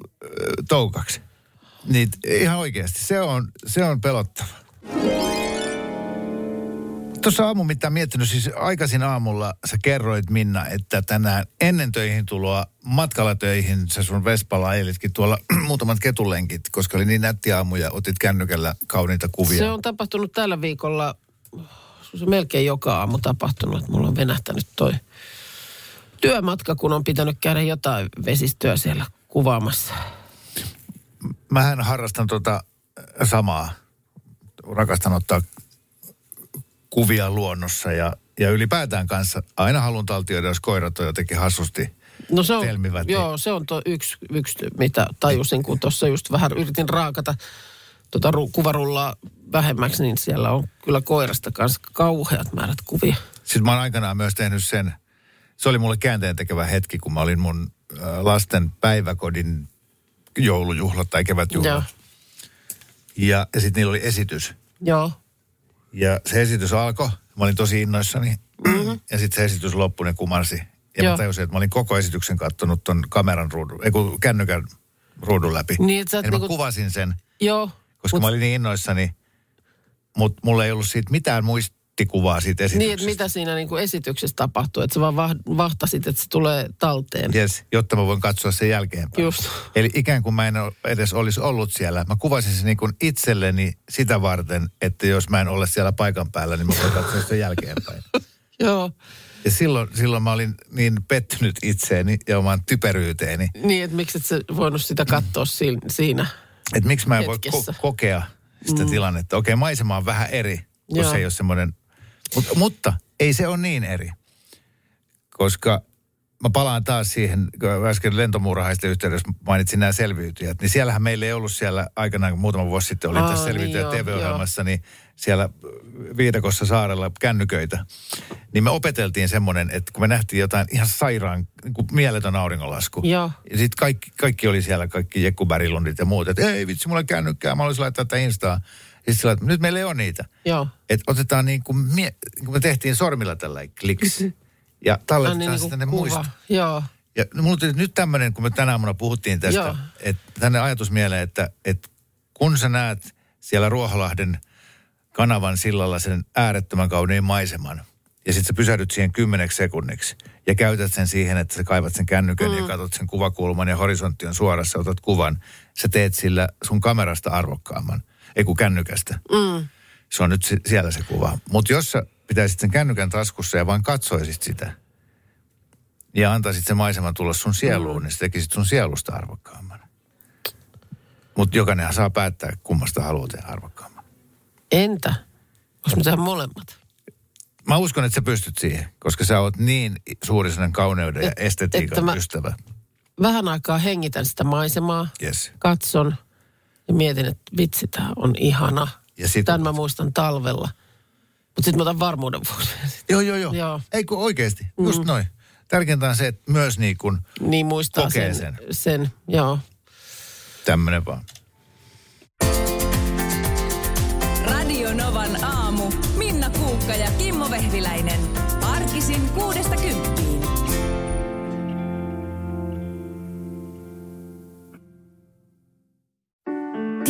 S3: toukaksi. Niin ihan oikeasti, se on, se on pelottava. Tuossa aamun mittaan miettinyt, siis aikaisin aamulla sä kerroit Minna, että tänään ennen töihin tuloa matkalla töihin sä sun Vespalla ajelitkin tuolla muutamat ketulenkit, koska oli niin nätti aamu ja otit kännykällä kauniita kuvia.
S2: Se on tapahtunut tällä viikolla, se melkein joka aamu tapahtunut, että mulla on venähtänyt toi työmatka, kun on pitänyt käydä jotain vesistöä siellä kuvaamassa.
S3: Mähän harrastan tota samaa. Rakastan ottaa kuvia luonnossa ja, ja ylipäätään kanssa aina haluan taltioida, jos koirat on jotenkin hassusti
S2: No se on,
S3: telmivät.
S2: joo, se on tuo yksi, yksi, mitä tajusin, kun tuossa just vähän yritin raakata tuota ru, kuvarullaa vähemmäksi, niin siellä on kyllä koirasta kanssa kauheat määrät kuvia.
S3: Sitten mä oon aikanaan myös tehnyt sen, se oli mulle käänteen tekevä hetki, kun mä olin mun lasten päiväkodin joulujuhlat tai kevätjuhlat.
S2: Joo.
S3: Ja, ja sitten niillä oli esitys.
S2: Joo.
S3: Ja se esitys alkoi, mä olin tosi innoissani. Mm-hmm. Ja sitten se esitys loppui, ne kumarsi. Ja
S2: Joo.
S3: mä tajusin, että mä olin koko esityksen kattonut ton kameran ruudun, ei kun kännykän ruudun läpi.
S2: Niin, että sä
S3: Eli mä
S2: niinku-
S3: kuvasin sen,
S2: Joo.
S3: koska
S2: Mut-
S3: mä olin niin innoissani. Mutta mulla ei ollut siitä mitään muistikuvaa siitä
S2: Niin,
S3: esityksestä.
S2: että mitä siinä niin kuin esityksessä tapahtuu, että sä vaan vah- vahtasit, että se tulee talteen.
S3: Yes, jotta mä voin katsoa sen jälkeenpäin.
S2: Just.
S3: Eli ikään kuin mä en edes olisi ollut siellä. Mä kuvasin sen niin kuin itselleni sitä varten, että jos mä en ole siellä paikan päällä, niin mä voin katsoa sen jälkeenpäin.
S2: Joo.
S3: Ja silloin, silloin mä olin niin pettynyt itseeni ja omaan typeryyteeni,
S2: Niin, että miksi et sä voinut sitä katsoa si- siinä.
S3: että miksi mä en voi
S2: Hetkessä.
S3: ko- kokea sitä mm. tilannetta. Okei, maisema on vähän eri, kun
S2: Joo.
S3: se ei ole semmoinen, mutta, mutta ei se ole niin eri. Koska mä palaan taas siihen, kun äsken lentomuurahaisten yhteydessä mainitsin nämä selviytyjät, niin siellähän meillä ei ollut siellä aikanaan, kun muutama vuosi sitten olin
S2: Aa,
S3: tässä
S2: niin
S3: selviytyjät
S2: joo,
S3: TV-ohjelmassa, niin siellä Viidakossa saarella kännyköitä. Niin me opeteltiin semmoinen, että kun me nähtiin jotain ihan sairaan, niin kuin mieletön auringonlasku.
S2: Joo.
S3: Ja sitten kaikki, kaikki oli siellä, kaikki Jekku ja muut, että ei vitsi, mulla kännykkää, mä haluaisin laittaa tätä Instaa. Ja sitten että nyt meillä ei ole niitä.
S2: Joo.
S3: Että otetaan niin kuin, mie- niin kuin me tehtiin sormilla tällä kliks. Ja
S2: Ah,
S3: talletetaan
S2: niin, niin
S3: sitten ne muistot.
S2: kuva. Joo.
S3: Ja mulla tuli nyt tämmöinen, kun me tänä aamuna puhuttiin tästä,
S2: Joo.
S3: että tänne ajatus mieleen, että, että kun sä näet siellä Ruoholahden kanavan sillalla sen äärettömän kauniin maiseman, ja sitten sä pysähdyt siihen kymmeneksi sekunniksi, ja käytät sen siihen, että sä kaivat sen kännykän mm. ja katsot sen kuvakulman, ja horisontti on suorassa, otat kuvan, sä teet sillä sun kamerasta arvokkaamman, ei kun kännykästä.
S2: Mm.
S3: Se on nyt si- siellä se kuva. Mutta jos sä pitäisit sen kännykän taskussa ja vain katsoisit sitä, ja antaisit sen maiseman tulla sun sieluun, mm. niin sä tekisit sun sielusta arvokkaamman. Mutta jokainenhan saa päättää, kummasta haluaa tehdä arvokkaamman.
S2: Entä? Voisi tehdä molemmat?
S3: Mä uskon, että sä pystyt siihen, koska sä oot niin suuri sellainen kauneuden ja
S2: Et-
S3: estetiikan
S2: että mä-
S3: ystävä.
S2: Vähän aikaa hengitän sitä maisemaa,
S3: Yes.
S2: katson ja mietin, että vitsi, tämä on ihana.
S3: Ja sit-
S2: Tämän mä muistan talvella. Mutta sitten mä otan varmuuden vuoksi.
S3: Joo, joo, joo.
S2: Joo.
S3: Ei kun oikeasti, just mm. noin. Tärkeintä on se, että myös niin kuin
S2: Niin muistaa
S3: Kokee
S2: sen,
S3: sen.
S2: sen. Joo.
S3: tämmöinen vaan.
S5: Radio Novan aamu. Minna Kuukka ja Kimmo Vehviläinen. Arkisin kuudesta kymppiin.